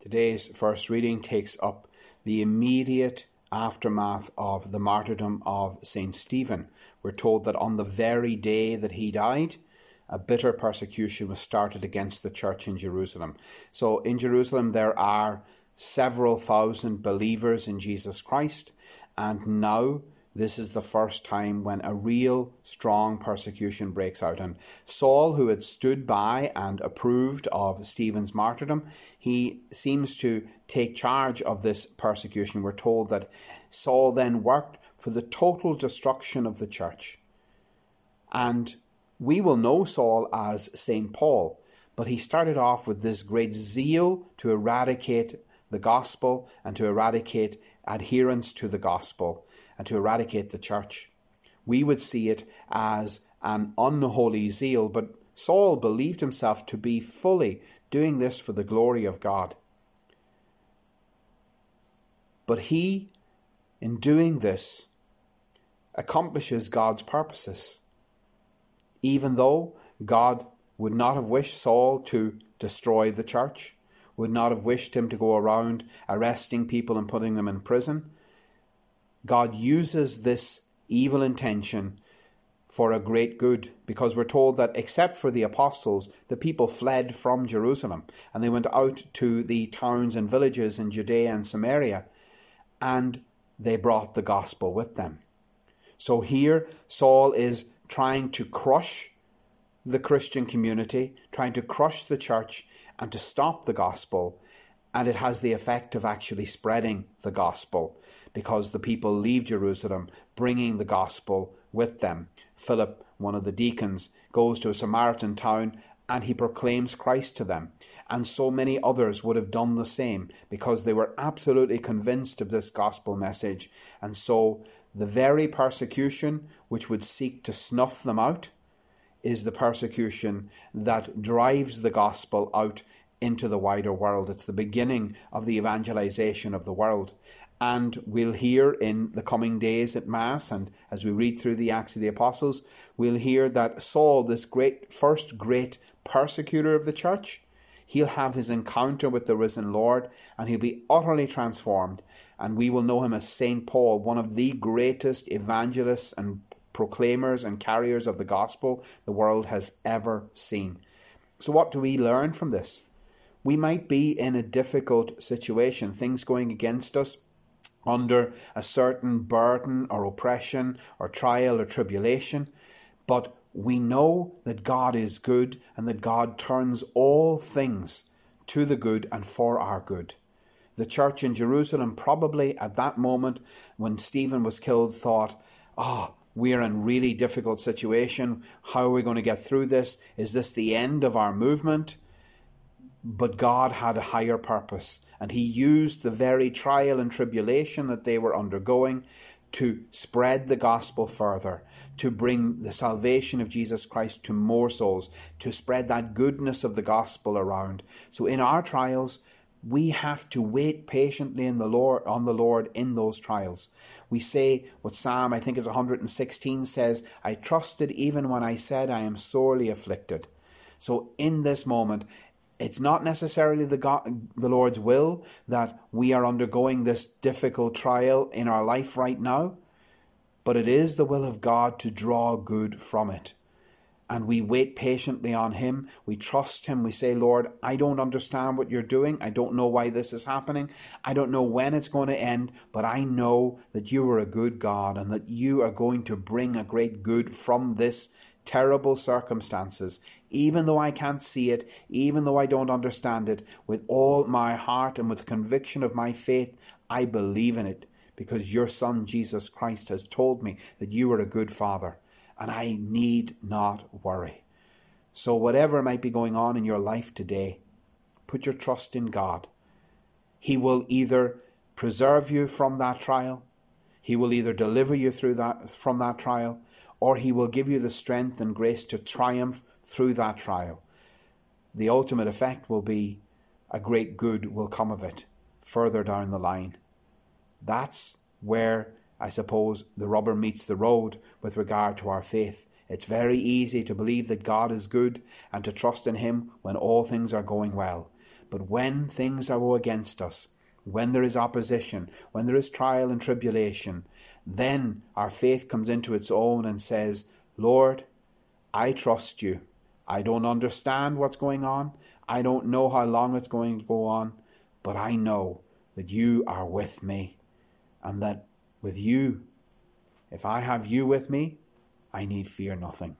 Today's first reading takes up the immediate aftermath of the martyrdom of St. Stephen. We're told that on the very day that he died, a bitter persecution was started against the church in Jerusalem. So, in Jerusalem, there are several thousand believers in Jesus Christ, and now this is the first time when a real strong persecution breaks out. And Saul, who had stood by and approved of Stephen's martyrdom, he seems to take charge of this persecution. We're told that Saul then worked for the total destruction of the church. And we will know Saul as St. Paul, but he started off with this great zeal to eradicate the gospel and to eradicate adherence to the gospel and to eradicate the church. We would see it as an unholy zeal, but Saul believed himself to be fully doing this for the glory of God. But he, in doing this, accomplishes God's purposes. Even though God would not have wished Saul to destroy the church, would not have wished him to go around arresting people and putting them in prison, God uses this evil intention for a great good because we're told that except for the apostles, the people fled from Jerusalem and they went out to the towns and villages in Judea and Samaria and they brought the gospel with them. So here, Saul is trying to crush the Christian community, trying to crush the church and to stop the gospel, and it has the effect of actually spreading the gospel because the people leave Jerusalem bringing the gospel with them. Philip, one of the deacons, goes to a Samaritan town and he proclaims Christ to them. And so many others would have done the same because they were absolutely convinced of this gospel message. And so the very persecution which would seek to snuff them out is the persecution that drives the gospel out into the wider world. It's the beginning of the evangelization of the world. And we'll hear in the coming days at Mass, and as we read through the Acts of the Apostles, we'll hear that Saul, this great first great persecutor of the church, he'll have his encounter with the risen Lord, and he'll be utterly transformed. And we will know him as Saint Paul, one of the greatest evangelists and proclaimers and carriers of the gospel the world has ever seen. So, what do we learn from this? We might be in a difficult situation, things going against us under a certain burden or oppression or trial or tribulation, but we know that God is good and that God turns all things to the good and for our good. The church in Jerusalem, probably at that moment when Stephen was killed, thought, oh, we're in really difficult situation. How are we going to get through this? Is this the end of our movement? But God had a higher purpose, and He used the very trial and tribulation that they were undergoing to spread the gospel further, to bring the salvation of Jesus Christ to more souls, to spread that goodness of the gospel around. So in our trials, we have to wait patiently in the Lord on the Lord in those trials. We say what Psalm I think it's 116 says, I trusted even when I said I am sorely afflicted. So in this moment, it's not necessarily the God, the Lord's will that we are undergoing this difficult trial in our life right now, but it is the will of God to draw good from it. And we wait patiently on Him. We trust Him. We say, Lord, I don't understand what you're doing. I don't know why this is happening. I don't know when it's going to end, but I know that you are a good God and that you are going to bring a great good from this terrible circumstances, even though I can't see it, even though I don't understand it, with all my heart and with conviction of my faith, I believe in it because your Son Jesus Christ has told me that you are a good Father and I need not worry. So, whatever might be going on in your life today, put your trust in God. He will either preserve you from that trial, He will either deliver you through that from that trial, or He will give you the strength and grace to triumph through that trial. The ultimate effect will be a great good will come of it further down the line. That's where I suppose the rubber meets the road with regard to our faith. It's very easy to believe that God is good and to trust in Him when all things are going well. But when things are against us, when there is opposition, when there is trial and tribulation, then our faith comes into its own and says, Lord, I trust you. I don't understand what's going on. I don't know how long it's going to go on, but I know that you are with me and that with you, if I have you with me, I need fear nothing.